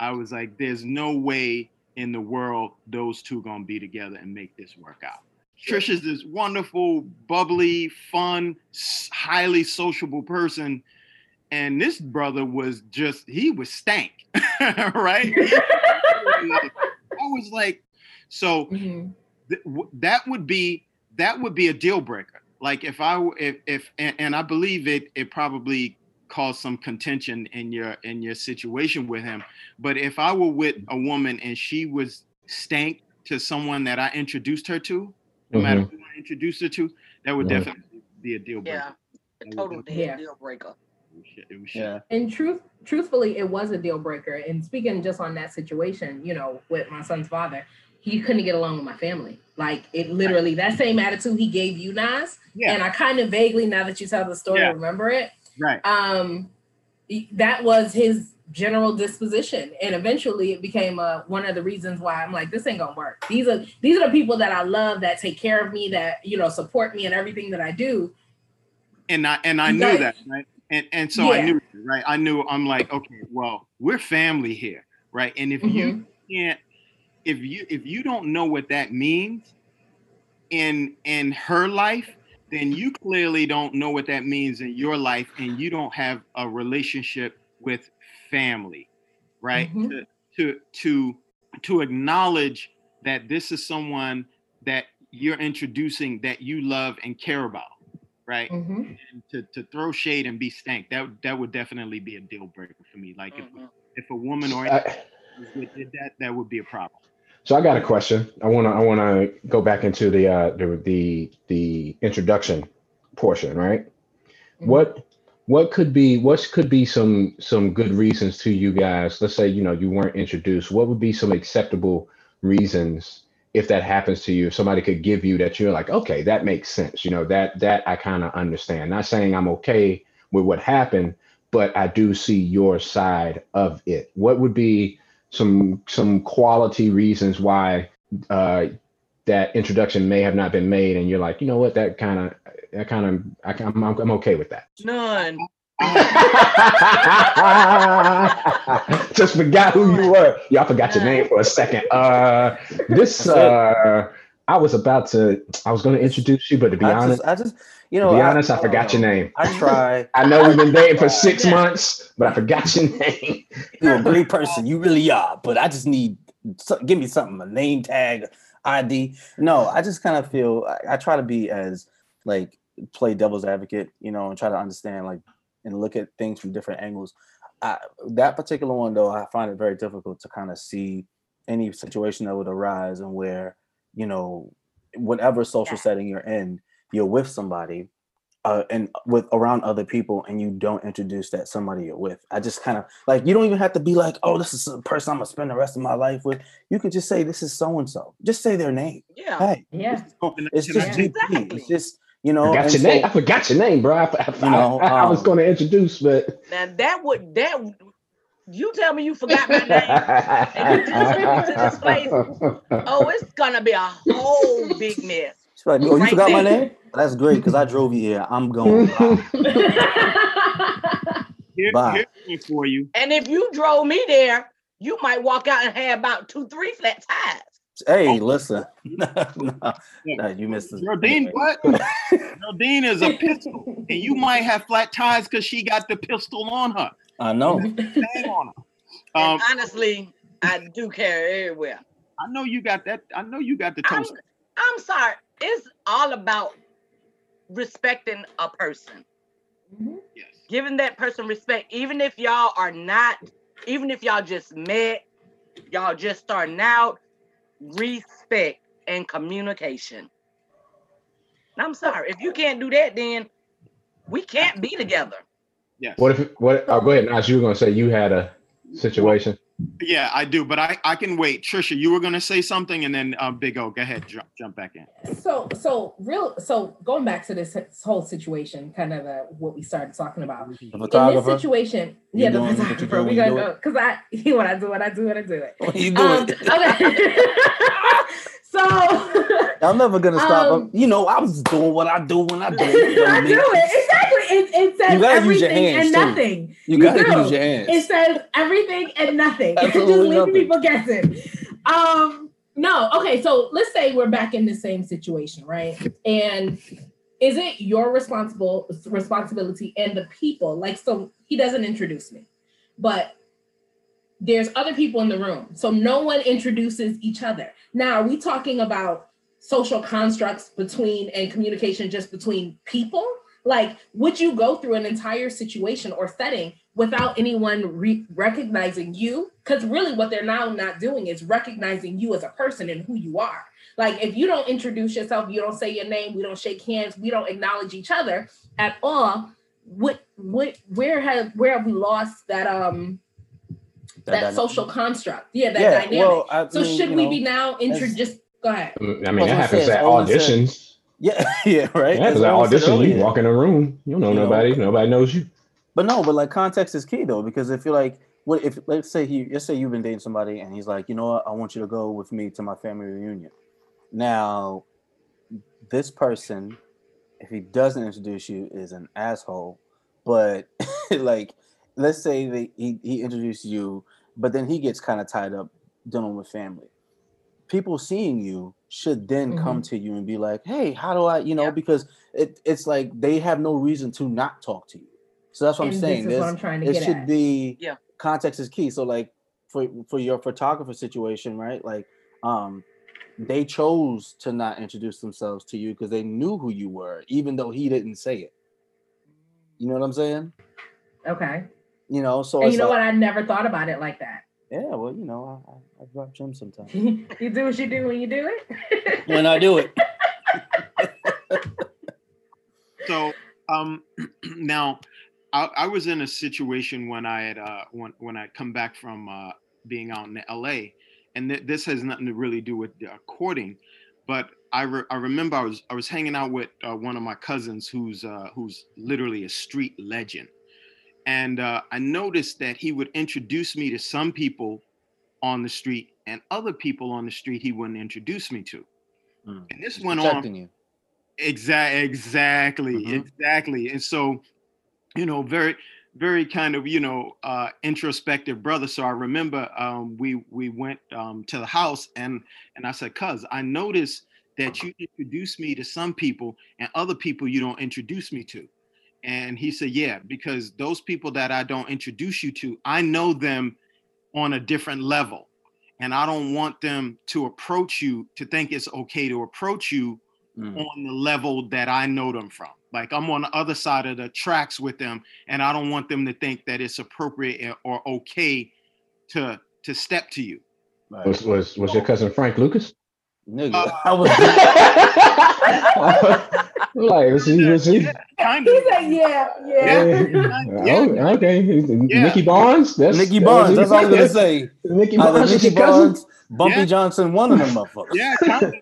I was like, there's no way in the world those two gonna be together and make this work out. Trisha's this wonderful, bubbly, fun, highly sociable person. And this brother was just, he was stank, right? I was like, so Mhm. th- w- that would be that would be a deal breaker. Like if I w- if if and, and I believe it it probably caused some contention in your in your situation with him. But if I were with a woman and she was stank to someone that I introduced her to, no matter who I introduced her to, that would Mhm. definitely be a deal breaker. Yeah, a total deal, Yeah. deal breaker. It was shit- it was shit. Yeah. And truth, truthfully, it was a deal breaker. And speaking just on that situation, you know, with my son's father, he couldn't get along with my family. Like it literally, that same attitude he gave you, Nas. Yeah. And I kind of vaguely, now that you tell the story, Yeah. remember it. Right. Um, that was his general disposition, and eventually it became uh, one of the reasons why I'm like, this ain't gonna work. These are these are the people that I love, that take care of me, that you know support me in everything that I do. and I and I knew that, right? And and so I knew, right? I knew I'm like, okay, well, we're family here, right? And if you Mhm. can't, if you if you don't know what that means in in her life, then you clearly don't know what that means in your life, and you don't have a relationship with family, right? Mhm. To to to to acknowledge that this is someone that you're introducing that you love and care about, right? Mhm. and to, to throw shade and be stank that that would definitely be a deal breaker for me like if Mhm. if a woman or I- did that that would be a problem So I got a question. I want to I want to go back into the uh the the the introduction portion, right? Mhm. What what could be what could be some some good reasons to you guys let's say you know you weren't introduced what would be some acceptable reasons if that happens to you if somebody could give you that you're like okay that makes sense you know that that i kind of understand not saying i'm okay with what happened but i do see your side of it what would be some some quality reasons why uh that introduction may have not been made and you're like you know what that kind of that kind of I, I'm, I'm I'm okay with that None. Just forgot who you were. Y'all forgot your name for a second. Uh, this uh, I was about to. I was going to introduce you, but to be I honest, just, I just, you know, to be I- honest, I, I forgot your name. I try. I know we've been dating for six months, but I forgot your name. You're a great person. You really are. But I just need, give me something, a name tag, ID. No, I just kind of feel, I, I try to be as like play devil's advocate, you know, and try to understand like and look at things from different angles. I, that particular one though, I find it very difficult to kind of see any situation that would arise and where, you know, whatever social Yeah. setting you're in, you're with somebody uh, and with around other people and you don't introduce that somebody you're with. I just kind of like you don't even have to be like, oh, this is a person I'm gonna spend the rest of my life with. You can just say this is so and so. Just say their name. Yeah. Hey, Yeah. it's Can I- just GP. Exactly. It's just you know. I forgot your so- name. I forgot your name, bro. I, I, You know, I, I was um, going to introduce, but Now that would that would- you tell me you forgot my name. And you just went to this place. Oh, it's gonna be a whole big mess. She's like, oh, you Right forgot my name? That's great because I drove you here. I'm going. Bye. Here, Bye. here's for you. And if you drove me there, you might walk out and have about two, three flat tires. hey, oh. listen. no, no, you missed this. Geraldine, what? Geraldine is a pistol, and you might have flat tires because she got the pistol on her. I know. On her. Um, honestly, I do care everywhere. I know you got that. I know you got the I'm. I'm sorry. It's all about respecting a person. Yes. Giving that person respect, even if y'all are not, even if y'all just met, y'all just starting out, respect and communication. And I'm sorry. If you can't do that, then we can't be together. Yes. what if what? Oh, go ahead, Nas. You were going to say you had a situation. Yeah, I do, but I I can wait. Trisha, you were gonna say something, and then uh, Big O, go ahead, jump jump back in. So, so real. So going back to this, this whole situation, kind of the, what we started talking about The in this photographer. situation. You yeah, the doing what you photographer. We when gonna go because I when I do it, I do it, I do it. What you do Um, it. okay. so I'm never gonna stop. Um, you know, I was doing what I do when I do it. You know I mean? it exactly. It, it says You gotta use your everything and too. nothing. You gotta do. use your hands. It says everything and nothing. Just Absolutely leaving nothing. people guessing. Um, no, okay, so let's say we're back in the same situation, right? And is it your responsible responsibility and the people? Like, so he doesn't introduce me, but there's other people in the room. So no one introduces each other. Now, are we talking about social constructs between and communication just between people? Like, would you go through an entire situation or setting without anyone re- recognizing you? Because really, what they're now not doing is recognizing you as a person and who you are. Like, if you don't introduce yourself, you don't say your name, we don't shake hands, we don't acknowledge each other at all. What, what, where have, where have we lost that, um, that, dyna- social construct? Yeah, that yeah, dynamic. well, I so mean, should we know, be now intro? as- Just go ahead. I mean, that happens I said, at Owen said- auditions. Yeah, yeah, right. Yeah, because at Owen said audition, you walk in a room, you don't know You know. nobody, nobody knows you. But no, but like context is key though, because if you're like, what if let's say he, let's say you've been dating somebody and he's like, you know what, I want you to go with me to my family reunion. Now, this person, if he doesn't introduce you, is an asshole. But like, let's say that he he introduced you, but then he gets kind of tied up dealing with family. People seeing you should then come to you and be like, hey, how do I, you know, Yeah. because it, it's like they have no reason to not talk to you. So that's what And I'm this saying. is what I'm trying to it get should at. be Yeah. context is key. So like for for your photographer situation, right? Like um they chose to not introduce themselves to you because they knew who you were, even though he didn't say it. You know what I'm saying? Okay. You know, so and you know like, what? I never thought about it like that. yeah, well, you know, I, I, I drop gems sometimes. you do what you do when you do it. when I do it. So um now I, I was in a situation when I had uh, when when I come back from uh, being out in LA, and th- this has nothing to really do with uh, courting, but I, re- I remember I was I was hanging out with uh, one of my cousins who's uh, who's literally a street legend, and uh, I noticed that he would introduce me to some people on the street, and other people on the street he wouldn't introduce me to, Mm. and this He's went on you. Exactly, exactly, Mhm. exactly. And so, you know, very, very kind of, you know, uh, introspective brother. So I remember um, we we went um, to the house and and I said, "Cuz, I noticed that you introduce me to some people and other people you don't introduce me to." And he said, "Yeah, because those people that I don't introduce you to, I know them on a different level, and I don't want them to approach you to think it's okay to approach you." Mm. on the level that I know them from. Like I'm on the other side of the tracks with them, and I don't want them to think that it's appropriate or okay to to step to you. Was was was your cousin Frank Lucas? Nigga, Uh, I was like was he, was he? Kind He said, yeah, yeah. Yeah. Oh, okay. Yeah. Nicky Barnes. That's Nicky that was Barnes. That's all I was gonna say. Nicky Either Barnes is Nicky. Barnes, Bumpy Yeah. Johnson, one of them motherfuckers. Yeah, kind of.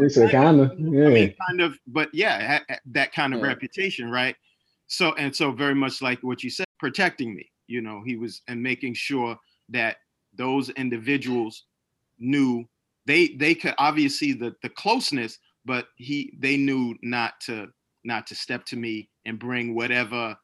He said kind of. I Yeah. mean, kind of, but yeah, ha- ha- that kind of Yeah. reputation, right? So and so, very much like what you said, protecting me. You know, he was and making sure that those individuals knew they they could obviously the the closeness, but he they knew not to not to step to me and bring whatever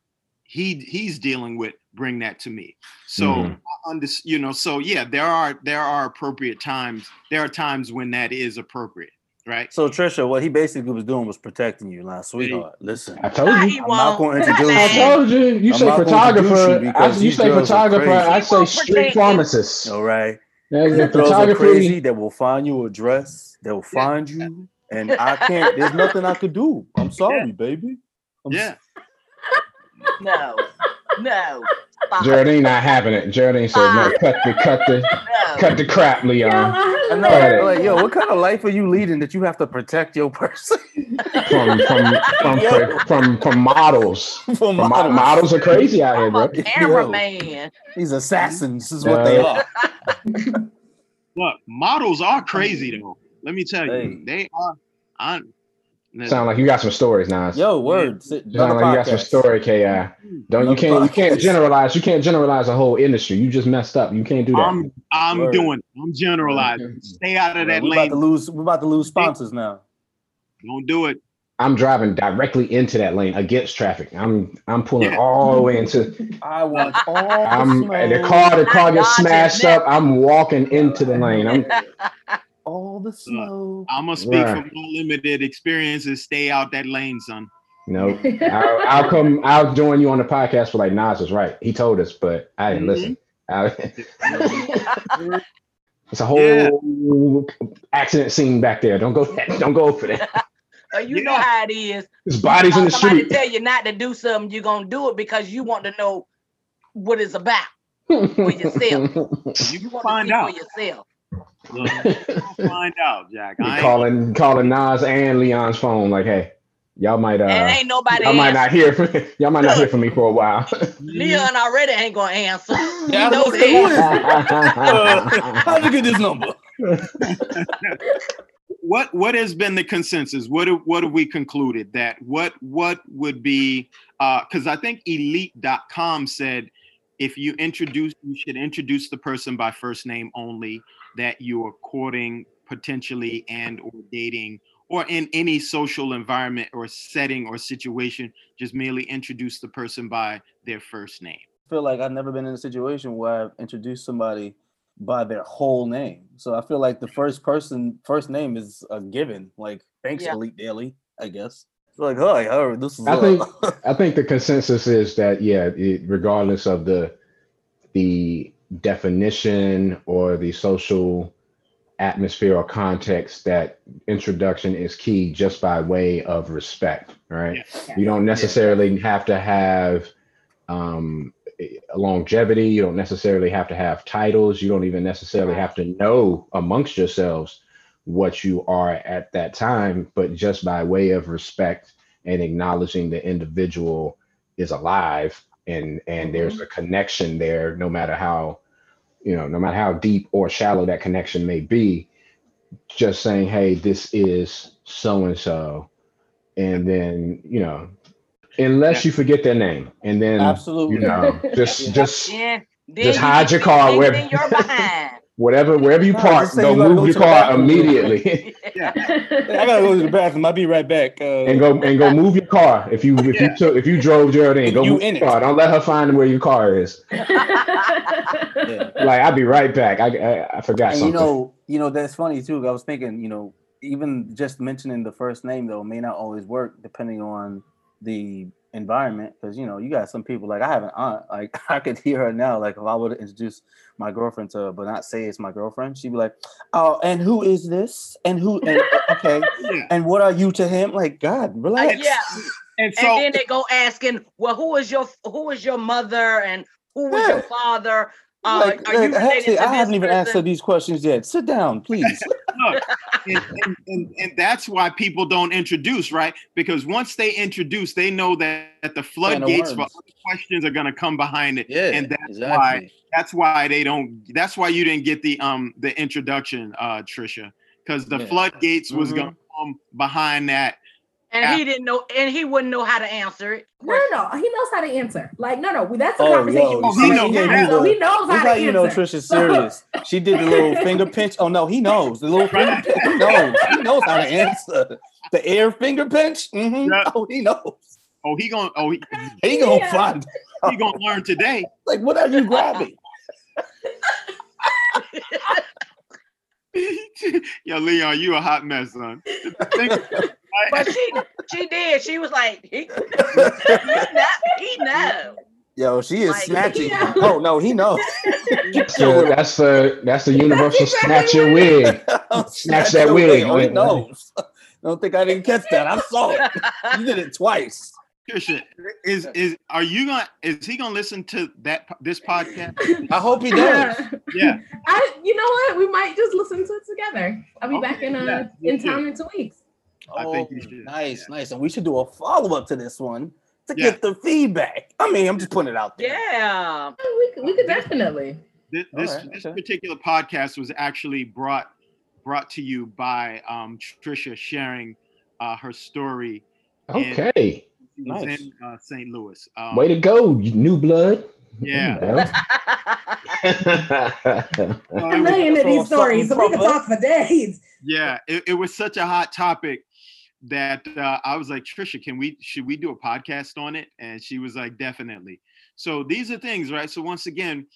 he he's dealing with, bring that to me. So Mhm. I under, you know, so yeah, there are there are appropriate times. There are times when that is appropriate, right? So Trisha, what he basically was doing was protecting you. Now, sweetheart, listen. I told you. I'm not going to introduce I you. told you. You I'm say not you photographer. I, you say photographer. I say won't street pharmacist. All right. There's The the girls are crazy. They will find you a dress. They will find you, and I can't. There's nothing I could do. I'm sorry, baby. I'm Yeah. No, no. Stop. Geraldine not having it. Geraldine said, "No, cut the, cut the, No. cut the crap, Leon." I know. Right. Like, yo, what kind of life are you leading that you have to protect your person From from from Yo. from from models. from From mo- models? models are crazy out here, bro. a cameraman. These assassins is what they Uh, are. Look, models are crazy though. Let me tell you, Hey. they are. I, Sound like you got some stories, Nas. Yo, word. Sit, You sound like you got some story, Ki. Don't you can't you can't generalize. You can't generalize a whole industry. You just messed up. You can't do that. I'm I'm Word. doing. it. I'm generalizing. Stay out of that We're about to lane. lose. We're about to lose sponsors now. Don't do it. I'm driving directly into that lane against traffic. I'm I'm pulling Yeah. all the way into. I want all I'm the the car. The car gets smashed up. I'm walking into the lane. I'm all the smoke. I'm gonna speak Right. from my limited experiences. Stay out that lane, son. no. I'll, I'll come. I'll join you on the podcast for like Nas is right. He told us, but I didn't listen. I, it's a whole accident scene back there. Don't go. Don't go for that. Uh, you Yeah. know how it is. There's bodies in the Somebody street. tell you not to do something, you're gonna do it because you want to know what it's about. For yourself. You You can want find to see out. for yourself. Look, you'll find out, Jack. Be I ain't- calling calling Nas and Leon's phone like, hey, y'all might uh and ain't nobody y'all might not hear from y'all might not hear from me for a while. Leon already ain't gonna answer. Yeah, I you know was gonna say, what that. is Uh, how'd you get this number? what what has been the consensus? What have, what have we concluded that what what would be because I think elite.com said if you introduce you should introduce the person by first name only that you are courting potentially and or dating or in any social environment or setting or situation just merely introduce the person by their first name. I feel like I've never been in a situation where I've introduced somebody by their whole name. So I feel like the first person, first name is a given. Like, thanks, Yeah. Elite Daily, I guess. It's like, hi, I heard this is. I think I think the consensus is that yeah, it, regardless of the the definition or the social atmosphere or context, that introduction is key just by way of respect. Right? Yeah. You don't necessarily have to have um, longevity. You don't necessarily have to have titles. You don't even necessarily have to know amongst yourselves what you are at that time, but just by way of respect and acknowledging the individual is alive, and and there's a connection there no matter how you know no matter how deep or shallow that connection may be just saying hey this is so and so and then you know unless you forget their name and then Absolutely. you know just Yeah. just Then, then Just hide get your car thing where- in your behind. Whatever wherever you park just say go you move go your car bathroom real immediately I gotta go to the bathroom. I'll be right back. Uh, and go and go move your car if you if Yeah. you took if you drove Geraldine If go move in your it. car don't let her find where your car is yeah. like I'll be right back I I, I forgot And something you know, you know that's funny too. I was thinking, you know, even just mentioning the first name though may not always work depending on the environment. Because you know, you got some people like I have an aunt. Like I could hear her now. Like if I were to introduce my girlfriend to her, but not say it's my girlfriend, she'd be like, "Oh, and who is this? And who? And uh, okay, and what are you to him? Like God, uh, relax. yeah. And so and then they go asking, well, who is your who is your mother and who was your father? Uh, Like, are you like, actually, I haven't even asked her these questions yet. Sit down, please. look, and, and, and, and that's why people don't introduce, right? Because once they introduce, they know that, that the floodgates for other questions are going to come behind it. yeah, and that's exactly. why that's why they don't. That's why you didn't get the um the introduction, uh, Trisha, because the Yeah. floodgates was Mhm. going to come behind that. And he didn't know, and he wouldn't know how to answer it. No, no, he knows how to answer. Like, no, no, that's a Oh, conversation. yo, we're he having know- now, he so he knows how It's to like you know answer. Trisha's serious. She did the little finger pinch. Oh no, he knows the little finger pinch. He knows. He knows how to answer the air finger pinch. hmm Yeah. Oh, he knows. Oh, he going oh he, He gonna Yeah. find. he going to learn today. Like what are you grabbing? Yo, Leon, you a hot mess, son. Think- But she she did. She was like, he, he know. He know. Yo, she is Like, snatching. yeah. Oh no, he knows. So that's the that's the universal exactly snatch your wig. Snatch that wig. Oh, he Like- knows. Don't think I didn't catch that. I saw it. You did it twice. Trisha, is is are you gonna is he gonna listen to that this podcast? I hope he does. Yeah. I, you know what? We might just listen to it together. I'll be back in uh yeah, me in too. town in two weeks. I think you Oh, should. Nice, nice. And we should do a follow up to this one to Yeah. get the feedback. I mean, I'm just putting it out there. Yeah. We could, we could definitely. This this, Alright, this okay. particular podcast was actually brought brought to you by um, Trisha sharing uh, her story. Okay. She was Nice. in uh, St. Louis. Um, Way to go, new blood. Yeah. Well, A million of these stories, so we could talk for days. yeah, it, it was such a hot topic that uh, I was like, Trisha, can we should we do a podcast on it? And she was like, definitely. So these are things, right? So once again,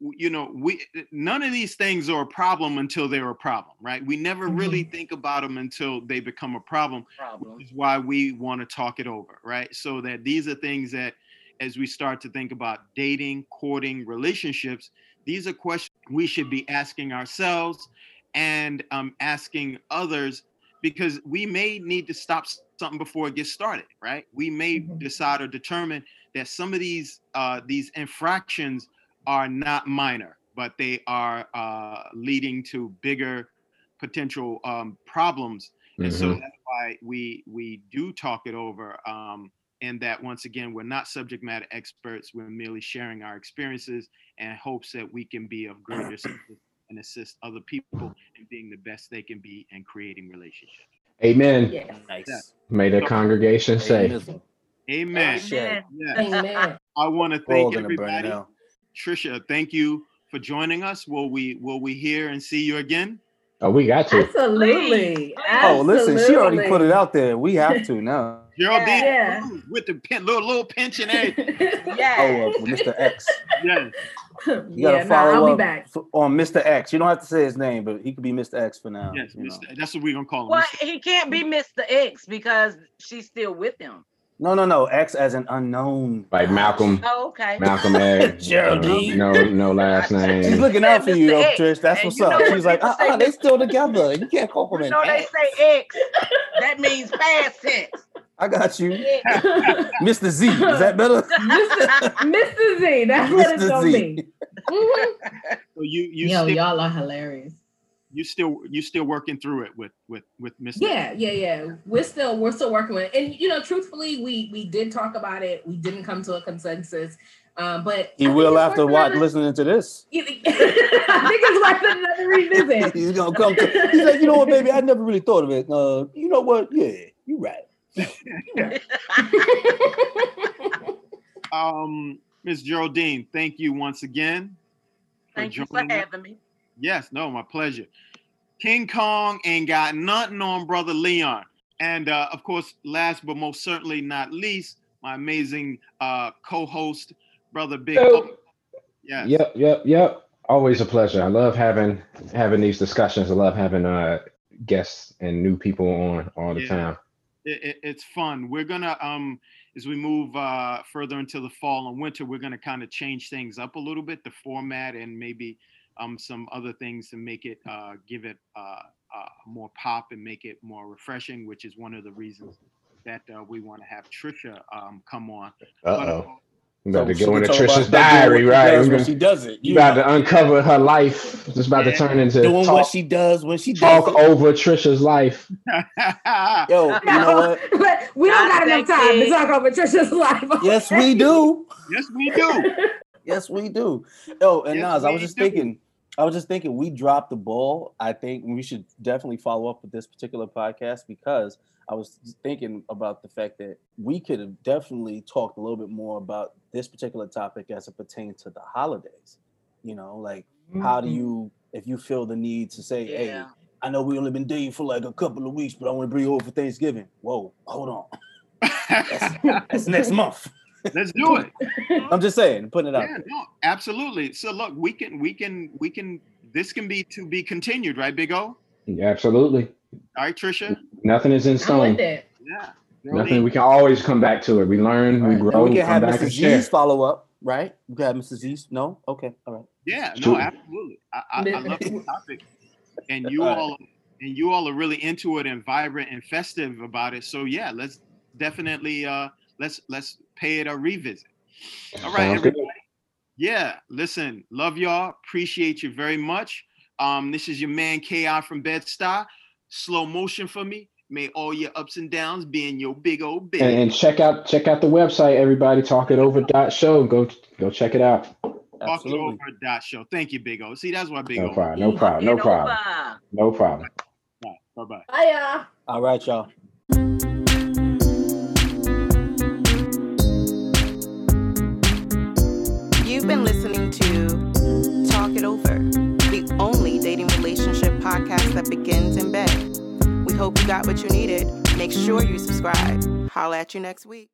you know, we none of these things are a problem until they're a problem, right? We never really think about them until they become a problem. Problem. which is why we want to talk it over, right? So that these are things that, as we start to think about dating, courting, relationships, these are questions we should be asking ourselves and um, asking others because we may need to stop something before it gets started, right? We may Mhm. decide or determine that some of these uh, these infractions are not minor, but they are uh, leading to bigger potential um, problems and so Mhm. that's why we we do talk it over um and that once again we're not subject matter experts we're merely sharing our experiences and hopes that we can be of greater assistance and assist other people in being the best they can be and creating relationships Amen. Yes. Nice. May the congregation say. Amen. amen Shit. yeah. Amen. i want to oh, thank gonna everybody trisha thank you for joining us will we will we hear and see you again Oh, we got to. Absolutely. Oh, listen, she already put it out there. We have to now. Geraldine Yeah. with the pen, little little pinch and everything Yeah. Oh, uh, Mr. X. yes You gotta no, I'll follow be up back. f- on Mr. X. You don't have to say his name, but he could be Mr. X for now. yes you know. That's what we're gonna call him Well, Mr. he can't be Mr. X because she's still with him. No, no, no. X as an unknown. Like Malcolm, Oh, okay. Malcolm X. Geraldine. No, no last name. She's looking out for you, though, Mr. X, Trish. That's what's up. She's like, people uh-uh, they Mr. still together. You can't call him You an know they say X. That means past tense. I got you. Mr. Z. Is that better? Mr. Mr. Z, that's what it's Mr. gonna Z. be. Mhm. So you you Yo, stick, y'all are hilarious. you still you still working through it with with with Mr. Yeah, yeah, yeah. We're still we're still working with it. And you know, truthfully, we we did talk about it. We didn't come to a consensus. Um, but he I will it's after worth watch listening to this. I think it's worth another revisit. He's gonna come. To, he's like, you know what, baby? I never really thought of it. Uh, you know what? Yeah, you're right. Um, Ms. Geraldine, thank you once again. Thank you for joining having me. Yes, no, my pleasure. King Kong ain't got nothing on brother Leon. And uh, of course, last but most certainly not least, my amazing uh, co-host, brother Big Yo. O. Yes. Yep, yep, yep. Always a pleasure. I love having having these discussions. I love having uh guests and new people on all the Yeah. time. It, it- it's fun. We're gonna um as we move uh further into the fall and winter, we're gonna kind of change things up a little bit, the format and maybe um some other things to make it uh give it uh, uh more pop and make it more refreshing, which is one of the reasons that uh, we want to have Trisha um come on. Uh But, oh. We So about to she go into Trisha's diary, what she right? does We're gonna- she does it. You about know, to uncover her life. It's about to turn into doing what she does when she does talk it. over Trisha's life. Yo, you know what? We don't got enough time to talk over Trisha's life. Yes, we do. yes, we do. Yes, we do. Yo, and Yes, Nas, I was just do. thinking, I was just thinking, we dropped the ball. I think we should definitely follow up with this particular podcast because I was thinking about the fact that we could have definitely talked a little bit more about this particular topic as it pertains to the holidays. You know, like how do mm-hmm. you, if you feel the need to say, hey, I know we only been dating for like a couple of weeks, but I want to bring you over for Thanksgiving. Whoa, hold on. That's next month. Let's do it. I'm just saying, putting it out Yeah, there. no, absolutely. So look, we can we can we can this can be to be continued, right, Big O? Yeah, absolutely. All right, Trisha? Nothing is in stone. Yeah. Nothing. We can always come back to it. We learn, Right. we grow, we we can have back Mrs. and share. Follow up, right? We can have Mrs. Z's. No, okay, all right. Yeah, no, Sure. absolutely. I, I, I love the topic, and you All right. all and you all are really into it and vibrant and festive about it. So yeah, let's definitely uh let's let's pay it a revisit. All right, Sounds good. everybody. Yeah, listen, love y'all. Appreciate you very much. Um, this is your man Ki from Bed Stuy. Slow motion for me. May all your ups and downs be in your big old bed. And, and check out check out the website, everybody. Talk it over dot show. Go go check it out. Talk it over dot show. Thank you, Big O. See, that's why Big No O. problem. No problem. No problem. No problem. Bye bye. Bye, y'all. All right, y'all. You've been listening to Talk It Over, podcast that begins in bed. We hope you got what you needed. Make sure you subscribe. Holla at you next week.